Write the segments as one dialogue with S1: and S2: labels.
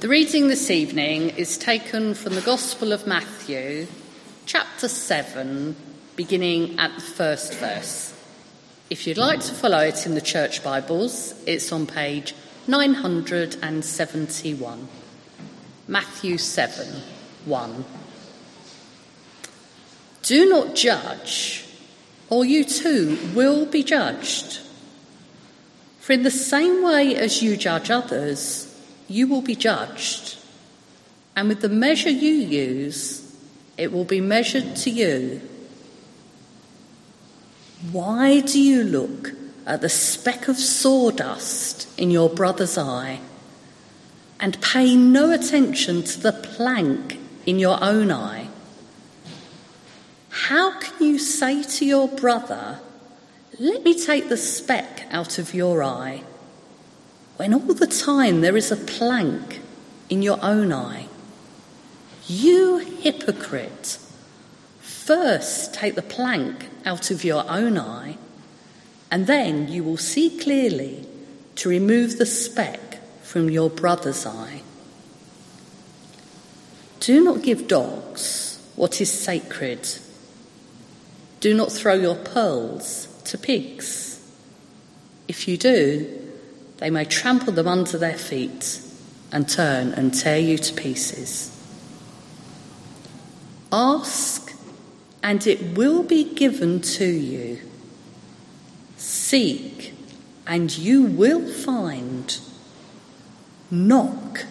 S1: The reading this evening is taken from the Gospel of Matthew, chapter 7, beginning at the first verse. If you'd like to follow it in the church Bibles, it's on page 971. Matthew 7 1. Do not judge, or you too will be judged. For in the same way as you judge others, you will be judged. And with the measure you use, it will be measured to you. Why do you look at the speck of sawdust in your brother's eye and pay no attention to the plank in your own eye? How can you say to your brother, Let me take the speck out of your eye, when all the time there is a plank in your own eye? You hypocrite! First take the plank out of your own eye, and then you will see clearly to remove the speck from your brother's eye. Do not give dogs what is sacred. Do not throw your pearls to pigs. If you do, they may trample them under their feet and turn and tear you to pieces. Ask and it will be given to you. Seek, and you will find. Knock,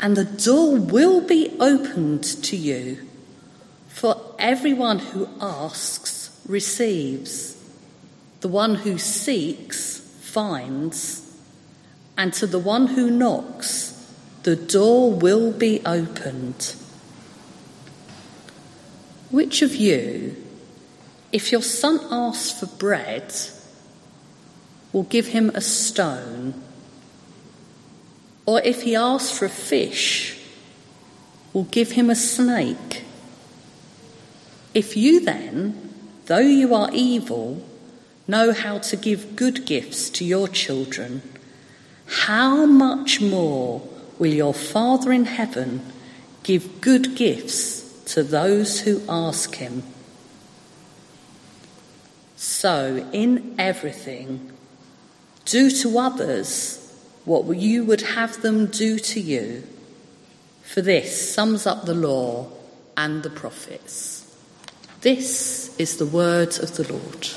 S1: and the door will be opened to you. For everyone who asks receives, the one who seeks finds, and to the one who knocks, the door will be opened. Which of you, if your son asks for bread, will give him a stone? Or if he asks for a fish, will give him a snake? If you then, though you are evil, know how to give good gifts to your children, how much more will your Father in heaven give good gifts to those who ask him. So, in everything, do to others what you would have them do to you, for this sums up the law and the prophets. This is the word of the Lord.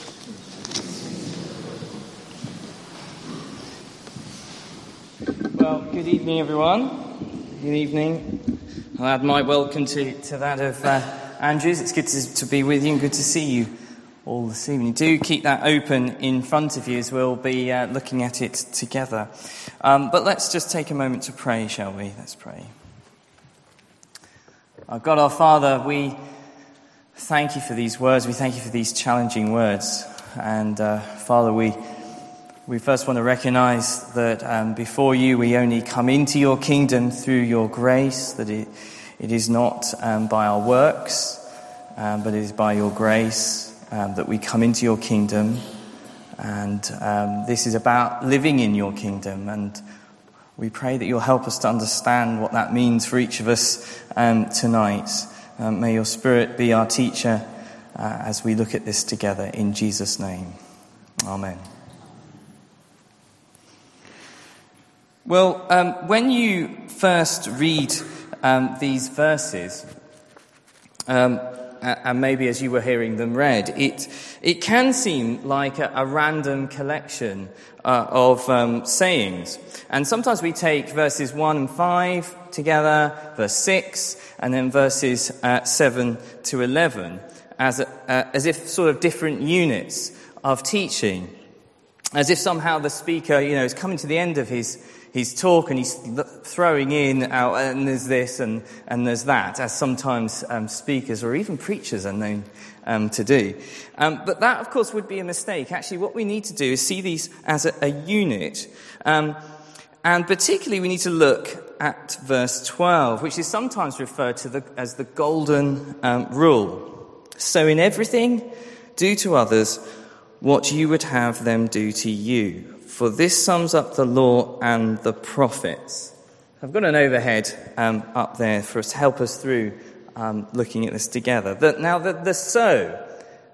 S2: Good evening, everyone. Good evening. I'll add my welcome to, to that of uh, Andrews. It's good to, to, be with you and good to see you all this evening. Do keep that open in front of you as we'll be uh, looking at it together. Um, but let's just take a moment to pray, shall we? Let's pray. Our God, our Father, we thank you for these words. We thank you for these challenging words. And uh, Father, we we first want to recognize that um, before you, we only come into your kingdom through your grace, that it, it is not um, by our works, um, but it is by your grace um, that we come into your kingdom. And um, this is about living in your kingdom. And we pray that you'll help us to understand what that means for each of us um, tonight. may your Spirit be our teacher uh, as we look at this together. In Jesus' name. Amen. Well, um, when you first read um, these verses, um, and maybe as you were hearing them read, it, it can seem like a, a random collection uh, of um, sayings. And sometimes we take verses 1 and 5 together, verse 6, and then verses uh, 7 to 11, as, a, uh, as if sort of different units of teaching. As if somehow the speaker, you know, is coming to the end of his his talk and he's throwing in, out, and there's this and, and there's that, as sometimes um, speakers or even preachers are known um, to do. Um, but that, of course, would be a mistake. Actually, what we need to do is see these as a, a unit. Um, and particularly, we need to look at verse 12, which is sometimes referred to the, as the golden um, rule. So, in everything, do to others what you would have them do to you for this sums up the law and the prophets. I've got an overhead um, up there for us to help us through um, looking at this together. The, now, the, the so,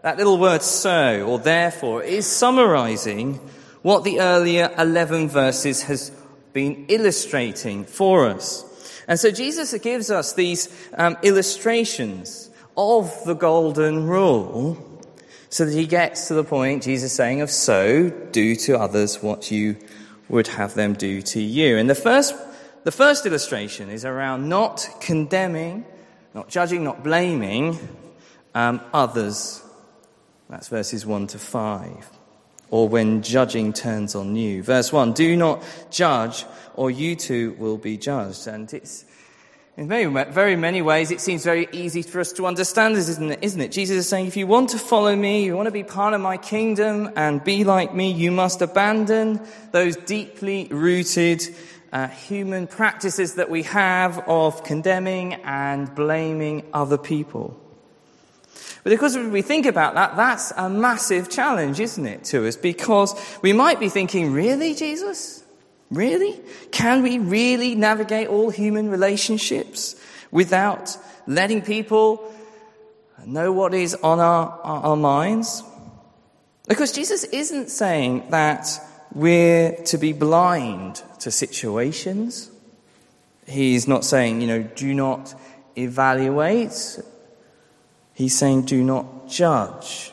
S2: that little word so, or therefore, is summarizing what the earlier 11 verses has been illustrating for us. And so Jesus gives us these um, illustrations of the golden rule so that he gets to the point, Jesus saying, of so do to others what you would have them do to you. And the first, the first illustration is around not condemning, not judging, not blaming um, others. That's verses 1 to 5. Or when judging turns on you. Verse 1 Do not judge, or you too will be judged. And it's in very, very many ways, it seems very easy for us to understand this, isn't it? Isn't it? Jesus is saying, if you want to follow me, you want to be part of my kingdom and be like me, you must abandon those deeply rooted uh, human practices that we have of condemning and blaming other people. But of course, if we think about that, that's a massive challenge, isn't it, to us? Because we might be thinking, really, Jesus? Really? Can we really navigate all human relationships without letting people know what is on our, our minds? Because Jesus isn't saying that we're to be blind to situations. He's not saying, you know, do not evaluate. He's saying, do not judge.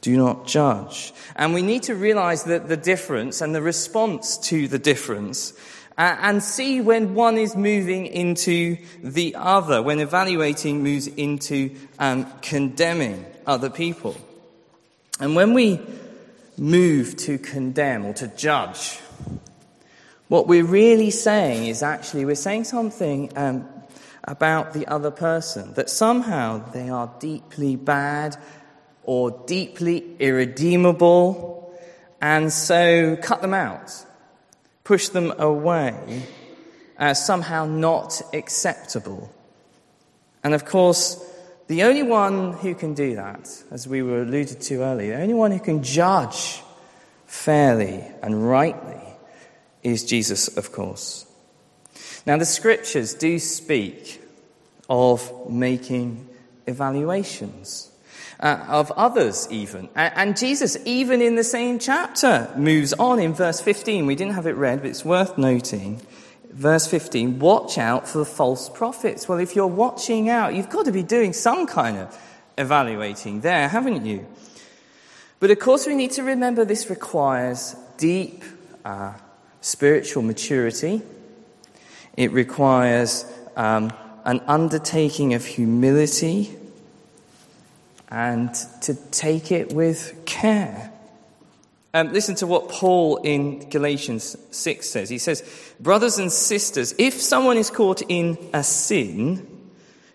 S2: Do not judge. And we need to realize that the difference and the response to the difference uh, and see when one is moving into the other, when evaluating moves into um, condemning other people. And when we move to condemn or to judge, what we're really saying is actually we're saying something um, about the other person, that somehow they are deeply bad or deeply irredeemable, and so cut them out, push them away as somehow not acceptable. And of course, the only one who can do that, as we were alluded to earlier, the only one who can judge fairly and rightly is Jesus, of course. Now, the scriptures do speak of making evaluations uh, of others, even. And, Jesus, even in the same chapter, moves on in verse 15. We didn't have it read, but it's worth noting. Verse 15, watch out for false prophets. Well, if you're watching out, you've got to be doing some kind of evaluating there, haven't you? But of course, we need to remember this requires deep uh, spiritual maturity. It requires um, an undertaking of humility and to take it with care. Um, listen to what Paul in Galatians 6 says. He says, Brothers and sisters, if someone is caught in a sin,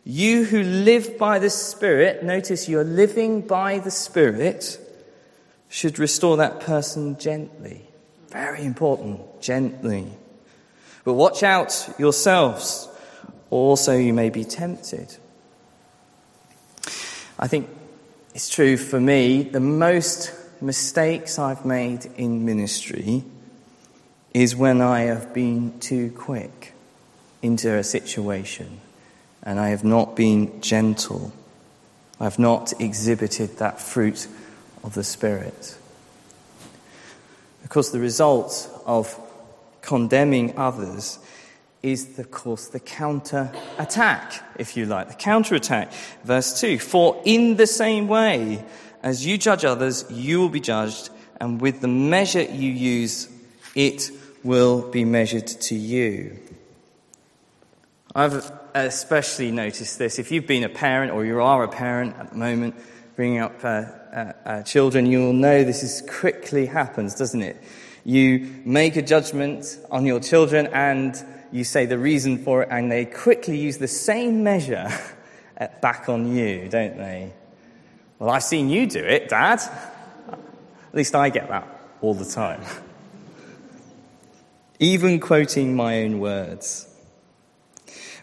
S2: you who live by the Spirit, notice you're living by the Spirit, should restore that person gently. Very important, gently. But watch out yourselves, or also you may be tempted. I think it's true for me, the most mistakes I've made in ministry is when I have been too quick into a situation and I have not been gentle. I've not exhibited that fruit of the Spirit. Of course, the result of condemning others is, of course, the counter attack, if you like, the counter attack. Verse 2 For in the same way as you judge others, you will be judged, and with the measure you use, it will be measured to you. I've especially noticed this. If you've been a parent or you are a parent at the moment, bringing up uh, uh, uh, children, you will know this is quickly happens, doesn't it? You make a judgment on your children and you say the reason for it, and they quickly use the same measure back on you, don't they? Well, I've seen you do it, Dad. At least I get that all the time. Even quoting my own words.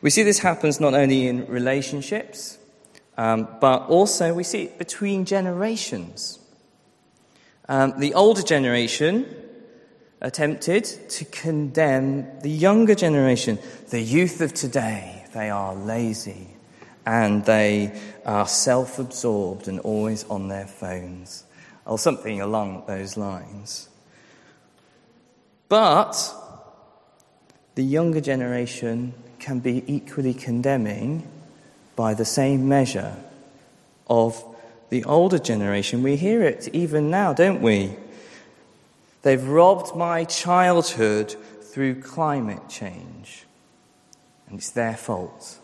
S2: We see this happens not only in relationships, um, but also we see it between generations. Um, the older generation attempted to condemn the younger generation, the youth of today. They are lazy and they are self absorbed and always on their phones, or something along those lines. But the younger generation can be equally condemning by the same measure of the older generation. We hear it even now, don't we? They've robbed my childhood through climate change, and it's their fault.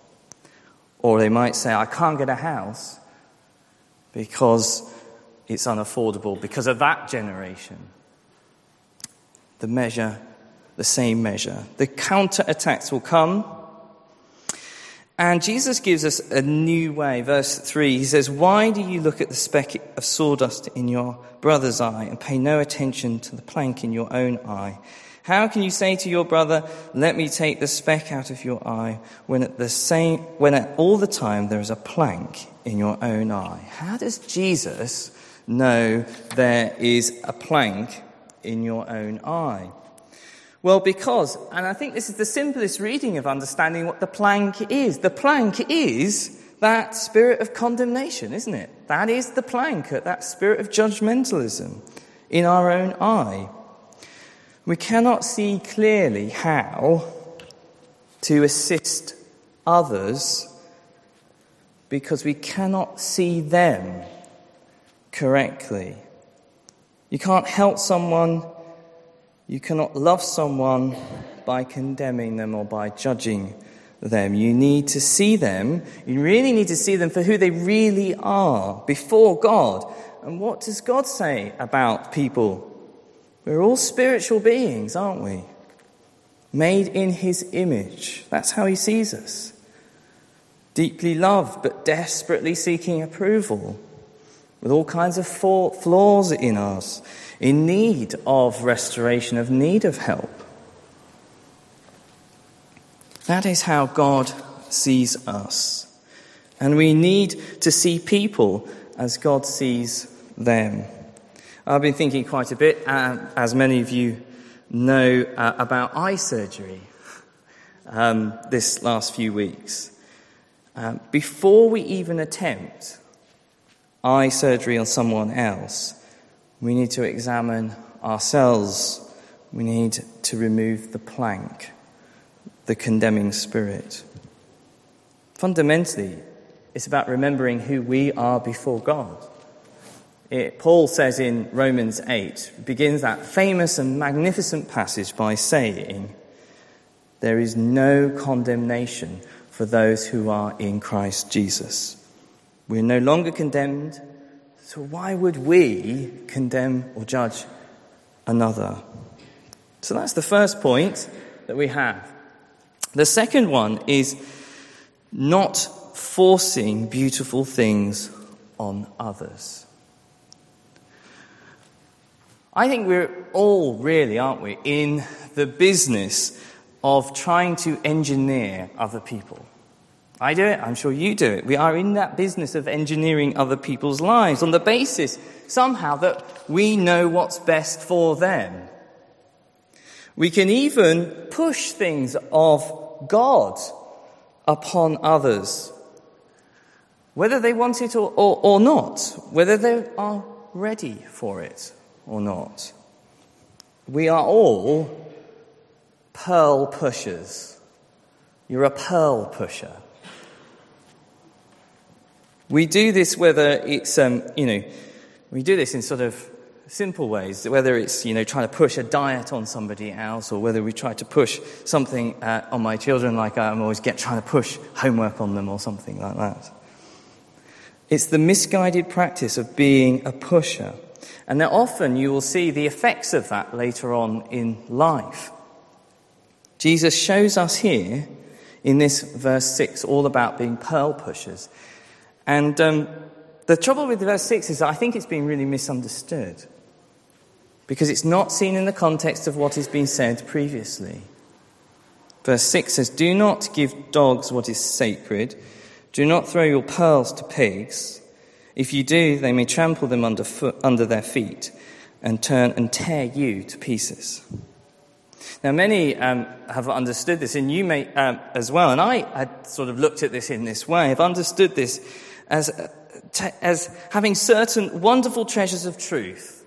S2: Or they might say, I can't get a house because it's unaffordable because of that generation. The measure, the same measure. The counter attacks will come and Jesus gives us a new way. Verse 3, he says, Why do you look at the speck of sawdust in your brother's eye and pay no attention to the plank in your own eye? How can you say to your brother, Let me take the speck out of your eye, when at the same, when at all the time there is a plank in your own eye? How does Jesus know there is a plank in your own eye? Well, because, and I think this is the simplest reading of understanding what the plank is. The plank is that spirit of condemnation, isn't it? That is the plank, uh, that spirit of judgmentalism in our own eye. We cannot see clearly how to assist others because we cannot see them correctly. You can't help someone you cannot love someone by condemning them or by judging them. You need to see them. You really need to see them for who they really are before God. And what does God say about people? We're all spiritual beings, aren't we? Made in His image. That's how He sees us. Deeply loved, but desperately seeking approval, with all kinds of flaws in us in need of restoration, of need of help. That is how God sees us. And we need to see people as God sees them. I've been thinking quite a bit, uh, as many of you know, uh, about eye surgery um, this last few weeks. Um, before we even attempt eye surgery on someone else, we need to examine ourselves. We need to remove the plank, the condemning spirit. Fundamentally, it's about remembering who we are before God. It, Paul says in Romans 8, begins that famous and magnificent passage by saying, There is no condemnation for those who are in Christ Jesus. We're no longer condemned so, why would we condemn or judge another? So, that's the first point that we have. The second one is not forcing beautiful things on others. I think we're all really, aren't we, in the business of trying to engineer other people. I do it, I'm sure you do it. We are in that business of engineering other people's lives on the basis somehow that we know what's best for them. We can even push things of God upon others, whether they want it or, or, or not, whether they are ready for it or not. We are all pearl pushers. You're a pearl pusher. We do this whether it's, um, you know, we do this in sort of simple ways, whether it's, you know, trying to push a diet on somebody else or whether we try to push something uh, on my children, like I'm always get, trying to push homework on them or something like that. It's the misguided practice of being a pusher. And then often you will see the effects of that later on in life. Jesus shows us here in this verse 6 all about being pearl pushers. And um, the trouble with verse 6 is I think it's being really misunderstood because it's not seen in the context of what has been said previously. Verse 6 says, Do not give dogs what is sacred, do not throw your pearls to pigs. If you do, they may trample them under, foot, under their feet and turn and tear you to pieces. Now, many um, have understood this, and you may um, as well. And I had sort of looked at this in this way. I've understood this as, as having certain wonderful treasures of truth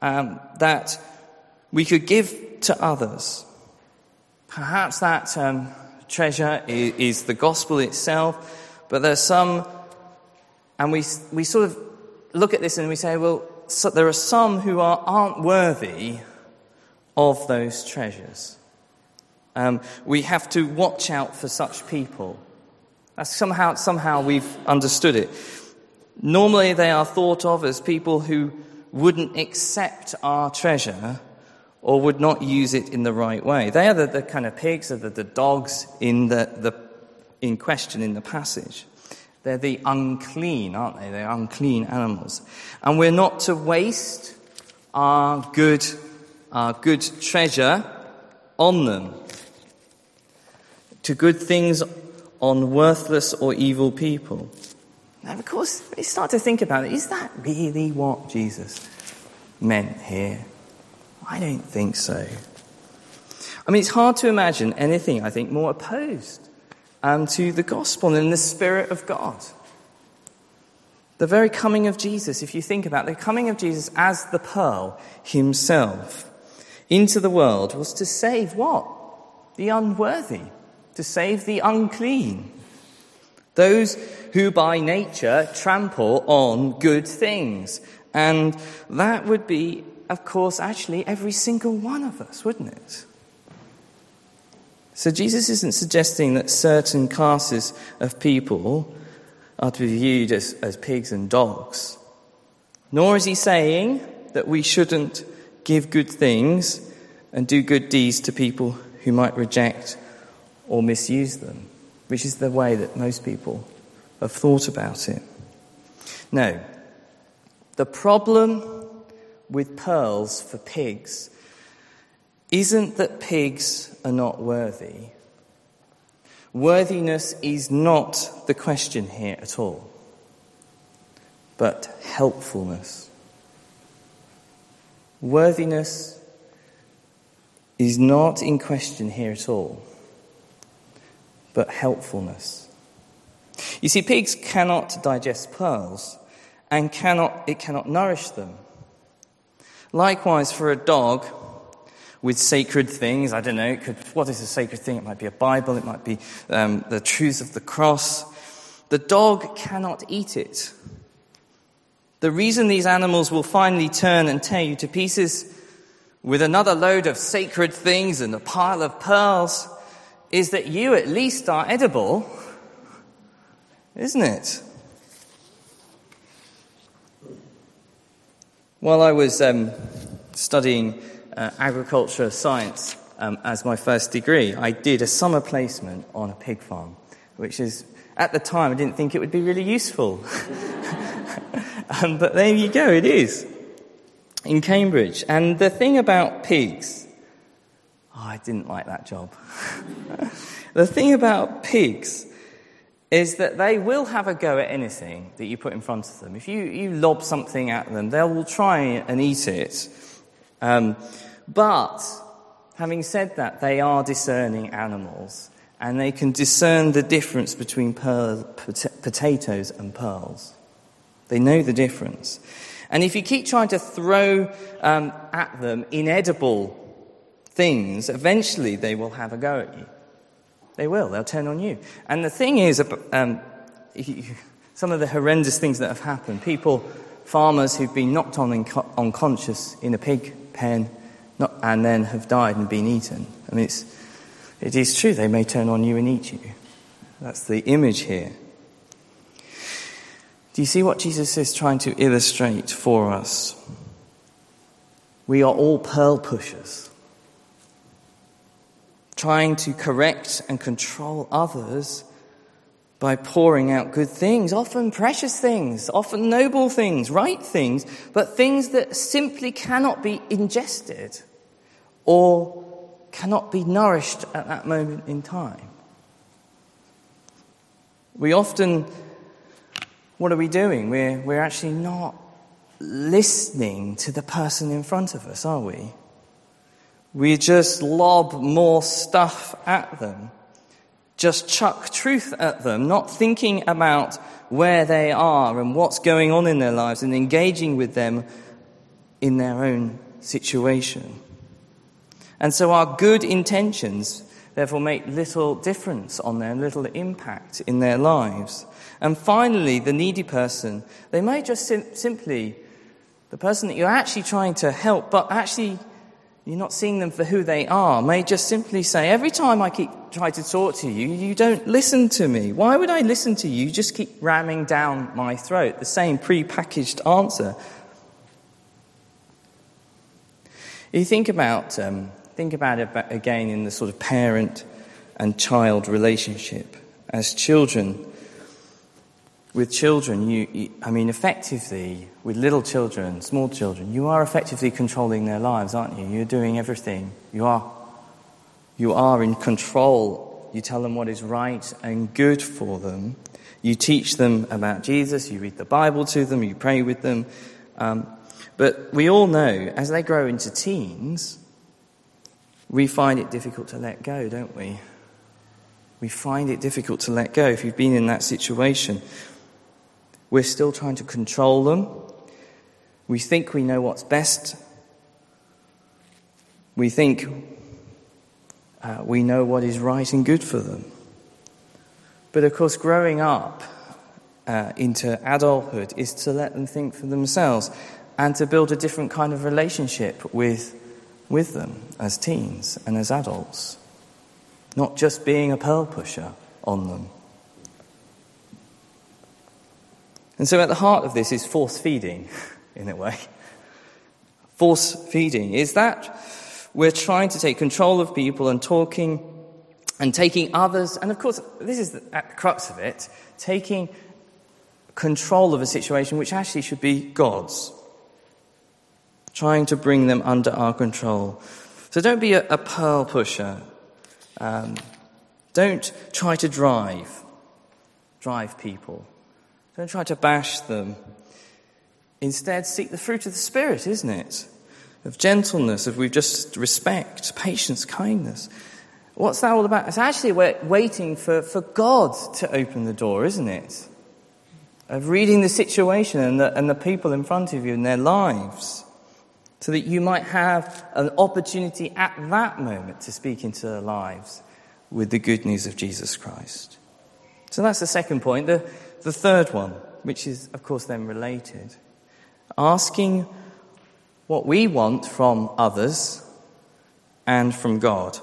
S2: um, that we could give to others. Perhaps that um, treasure is, is the gospel itself, but there's some, and we, we sort of look at this and we say, well, so there are some who are, aren't worthy of those treasures. Um, we have to watch out for such people. That's somehow, somehow we've understood it. Normally, they are thought of as people who wouldn't accept our treasure or would not use it in the right way. They are the, the kind of pigs, or the, the dogs in, the, the, in question in the passage. They're the unclean, aren't they? They're unclean animals. And we're not to waste our good, our good treasure on them, to good things on worthless or evil people. Now, of course, you start to think about it, is that really what Jesus meant here? I don't think so. I mean, it's hard to imagine anything, I think, more opposed um, to the gospel than the Spirit of God. The very coming of Jesus, if you think about it, the coming of Jesus as the pearl himself into the world was to save what? The unworthy, to save the unclean. Those who by nature trample on good things. And that would be of course, actually every single one of us, wouldn't it? So Jesus isn't suggesting that certain classes of people are to be viewed as, as pigs and dogs. Nor is he saying that we shouldn't give good things and do good deeds to people who might reject or misuse them, which is the way that most people have thought about it. No. The problem with pearls for pigs isn't that pigs are not worthy. Worthiness is not the question here at all, but helpfulness. Worthiness is not in question here at all, but helpfulness. You see, pigs cannot digest pearls and cannot, it cannot nourish them. Likewise, for a dog with sacred things, I don't know, could, what is a sacred thing? It might be a Bible, it might be um, the truth of the cross. The dog cannot eat it. The reason these animals will finally turn and tear you to pieces with another load of sacred things and a pile of pearls is that you at least are edible, isn't it? While I was um, studying uh, agriculture science um, as my first degree, I did a summer placement on a pig farm, which is, at the time, I didn't think it would be really useful. um, but there you go, it is. In Cambridge. And the thing about pigs, oh, I didn't like that job. the thing about pigs is that they will have a go at anything that you put in front of them. If you, you lob something at them, they will try and eat it. Um, but, having said that, they are discerning animals, and they can discern the difference between pearl, pot- potatoes and pearls. They know the difference. And if you keep trying to throw um, at them inedible things, eventually they will have a go at you. They will. They'll turn on you. And the thing is, um, some of the horrendous things that have happened people, farmers who've been knocked on unconscious in a pig pen not, and then have died and been eaten. I mean, it's, it is true. They may turn on you and eat you. That's the image here. Do you see what Jesus is trying to illustrate for us? We are all pearl pushers trying to correct and control others by pouring out good things, often precious things, often noble things, right things, but things that simply cannot be ingested or cannot be nourished at that moment in time. We often, what are we doing? We're, we're actually not listening to the person in front of us, are we? We just lob more stuff at them, just chuck truth at them, not thinking about where they are and what's going on in their lives and engaging with them in their own situation. And so our good intentions therefore make little difference on them, little impact in their lives. And finally, the needy person, they may just sim- simply, the person that you're actually trying to help, but actually you're not seeing them for who they are, may just simply say, Every time I keep trying to talk to you, you don't listen to me. Why would I listen to you? You just keep ramming down my throat. The same pre-packaged answer. You think about, um, think about it again in the sort of parent and child relationship. As children, with children, you, you, I mean, effectively, with little children, small children, you are effectively controlling their lives, aren't you? You're doing everything. You are, you are in control. You tell them what is right and good for them. You teach them about Jesus. You read the Bible to them. You pray with them. Um, but we all know, as they grow into teens, we find it difficult to let go, don't we? We find it difficult to let go if you've been in that situation. We're still trying to control them. We think we know what's best. We think uh, we know what is right and good for them. But of course, growing up uh, into adulthood is to let them think for themselves and to build a different kind of relationship with, with them as teens and as adults. Not just being a pearl pusher on them. And so, at the heart of this is force feeding, in a way. Force feeding is that we're trying to take control of people and talking and taking others, and of course, this is at the crux of it, taking control of a situation which actually should be God's. Trying to bring them under our control. So don't be a, a pearl pusher. Um, don't try to drive, drive people. Don't try to bash them. Instead, seek the fruit of the Spirit, isn't it? Of gentleness, of we've just respect, patience, kindness. What's that all about? It's actually waiting for, for God to open the door, isn't it? Of reading the situation and the, and the people in front of you and their lives. So that you might have an opportunity at that moment to speak into their lives with the good news of Jesus Christ. So that's the second point. The, the third one, which is, of course, then related, asking what we want from others and from God.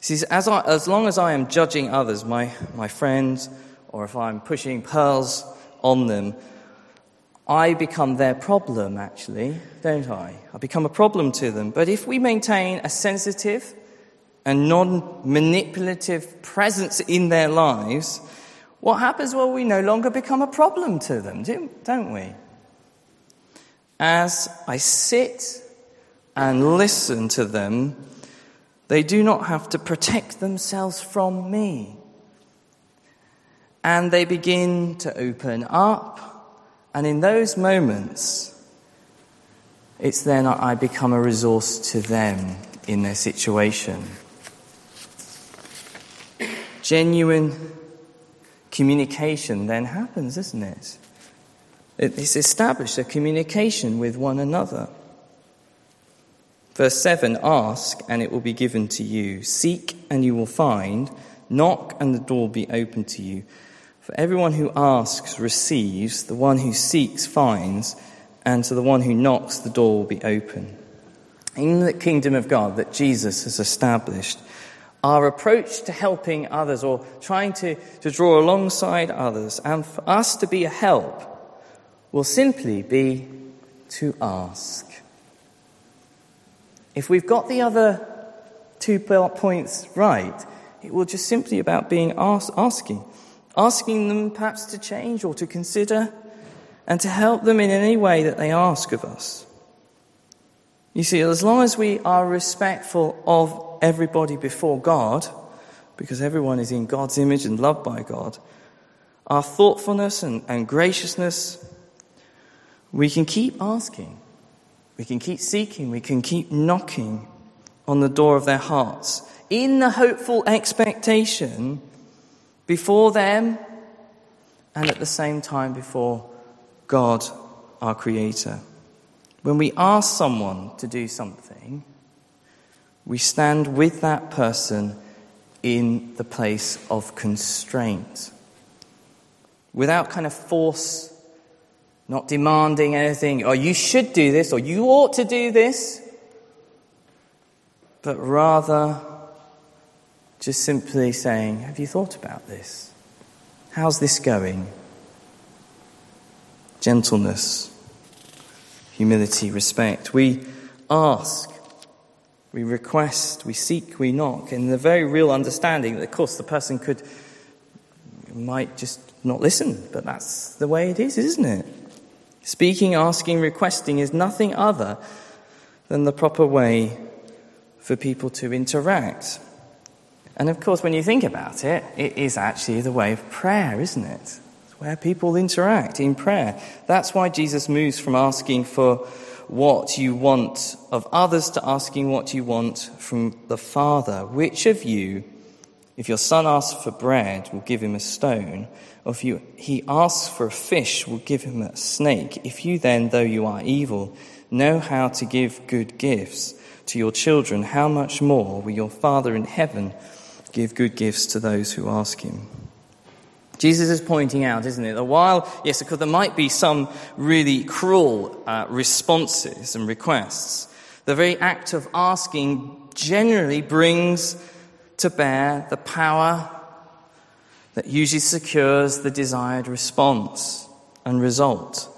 S2: See, as, I, as long as I am judging others, my, my friends, or if I'm pushing pearls on them, I become their problem, actually, don't I? I become a problem to them. But if we maintain a sensitive and non manipulative presence in their lives, what happens? Well, we no longer become a problem to them, don't we? As I sit and listen to them, they do not have to protect themselves from me. And they begin to open up. And in those moments, it's then I become a resource to them in their situation. Genuine communication then happens, isn't it? It's established a communication with one another. Verse 7 Ask, and it will be given to you. Seek, and you will find. Knock, and the door will be opened to you. For everyone who asks receives, the one who seeks finds, and to the one who knocks, the door will be open. In the kingdom of God that Jesus has established, our approach to helping others or trying to, to draw alongside others and for us to be a help will simply be to ask. If we've got the other two points right, it will just simply about being ask, asking. Asking them perhaps to change or to consider and to help them in any way that they ask of us. You see, as long as we are respectful of everybody before God, because everyone is in God's image and loved by God, our thoughtfulness and, and graciousness we can keep asking, we can keep seeking, we can keep knocking on the door of their hearts in the hopeful expectation before them and at the same time before God, our Creator. When we ask someone to do something, we stand with that person in the place of constraint. Without kind of force, not demanding anything, or oh, you should do this, or you ought to do this, but rather just simply saying, Have you thought about this? How's this going? Gentleness, humility, respect. We ask, we request, we seek, we knock, in the very real understanding that, of course, the person could, might just not listen, but that's the way it is, isn't it? Speaking, asking, requesting is nothing other than the proper way for people to interact. And of course, when you think about it, it is actually the way of prayer, isn't it? Where people interact in prayer. That's why Jesus moves from asking for what you want of others to asking what you want from the Father. Which of you, if your son asks for bread, will give him a stone? Or if you, he asks for a fish, will give him a snake? If you then, though you are evil, know how to give good gifts to your children, how much more will your Father in heaven give good gifts to those who ask him. Jesus is pointing out, isn't it, that while, yes, of course, there might be some really cruel uh, responses and requests, the very act of asking generally brings to bear the power that usually secures the desired response and result.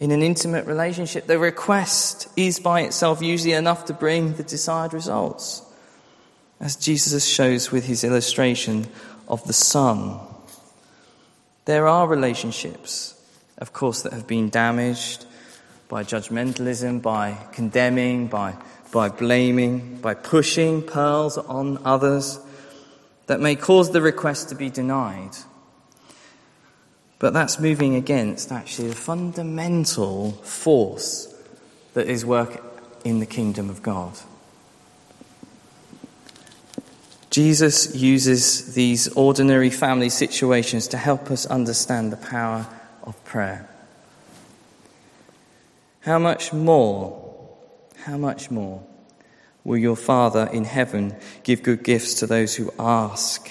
S2: In an intimate relationship, the request is by itself usually enough to bring the desired results as Jesus shows with his illustration of the Son. There are relationships, of course, that have been damaged by judgmentalism, by condemning, by, by blaming, by pushing pearls on others that may cause the request to be denied. But that's moving against actually the fundamental force that is work in the kingdom of God. Jesus uses these ordinary family situations to help us understand the power of prayer. How much more, how much more will your Father in heaven give good gifts to those who ask?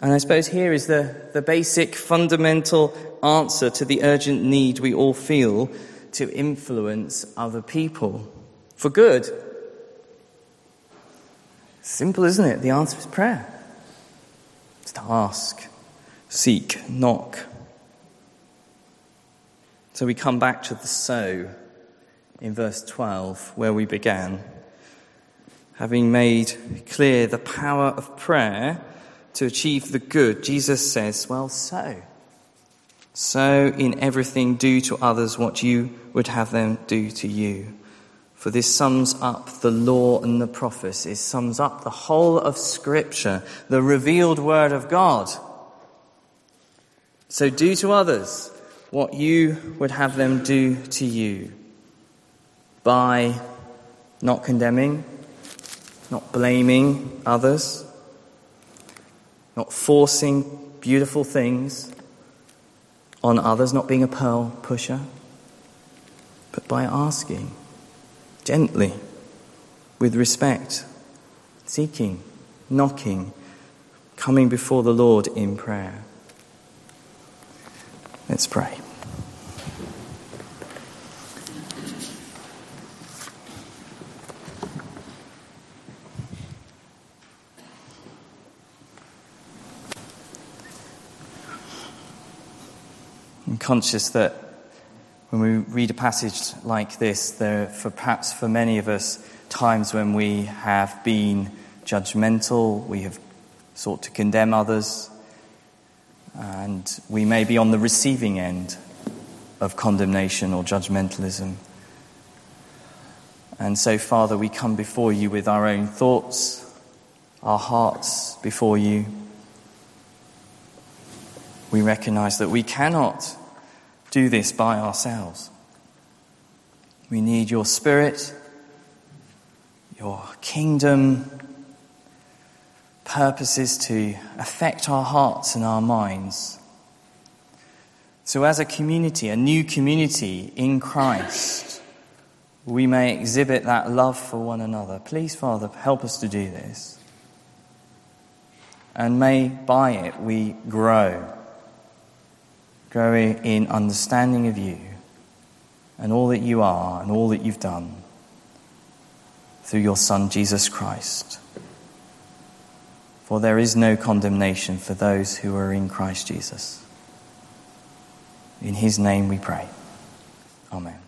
S2: And I suppose here is the, the basic fundamental answer to the urgent need we all feel to influence other people for good Simple, isn't it? The answer is prayer. It's to ask, seek, knock. So we come back to the so in verse 12, where we began. Having made clear the power of prayer to achieve the good, Jesus says, Well, so. So in everything do to others what you would have them do to you. For this sums up the law and the prophets. It sums up the whole of Scripture, the revealed Word of God. So do to others what you would have them do to you by not condemning, not blaming others, not forcing beautiful things on others, not being a pearl pusher, but by asking gently, with respect, seeking, knocking, coming before the Lord in prayer. Let's pray. I'm conscious that when we read a passage like this, there for perhaps for many of us times when we have been judgmental, we have sought to condemn others, and we may be on the receiving end of condemnation or judgmentalism. And so, Father, we come before you with our own thoughts, our hearts before you. We recognize that we cannot do this by ourselves. We need your spirit, your kingdom purposes to affect our hearts and our minds. So, as a community, a new community in Christ, we may exhibit that love for one another. Please, Father, help us to do this. And may by it we grow, grow in understanding of you and all that you are and all that you've done through your Son, Jesus Christ. For there is no condemnation for those who are in Christ Jesus. In his name we pray. Amen.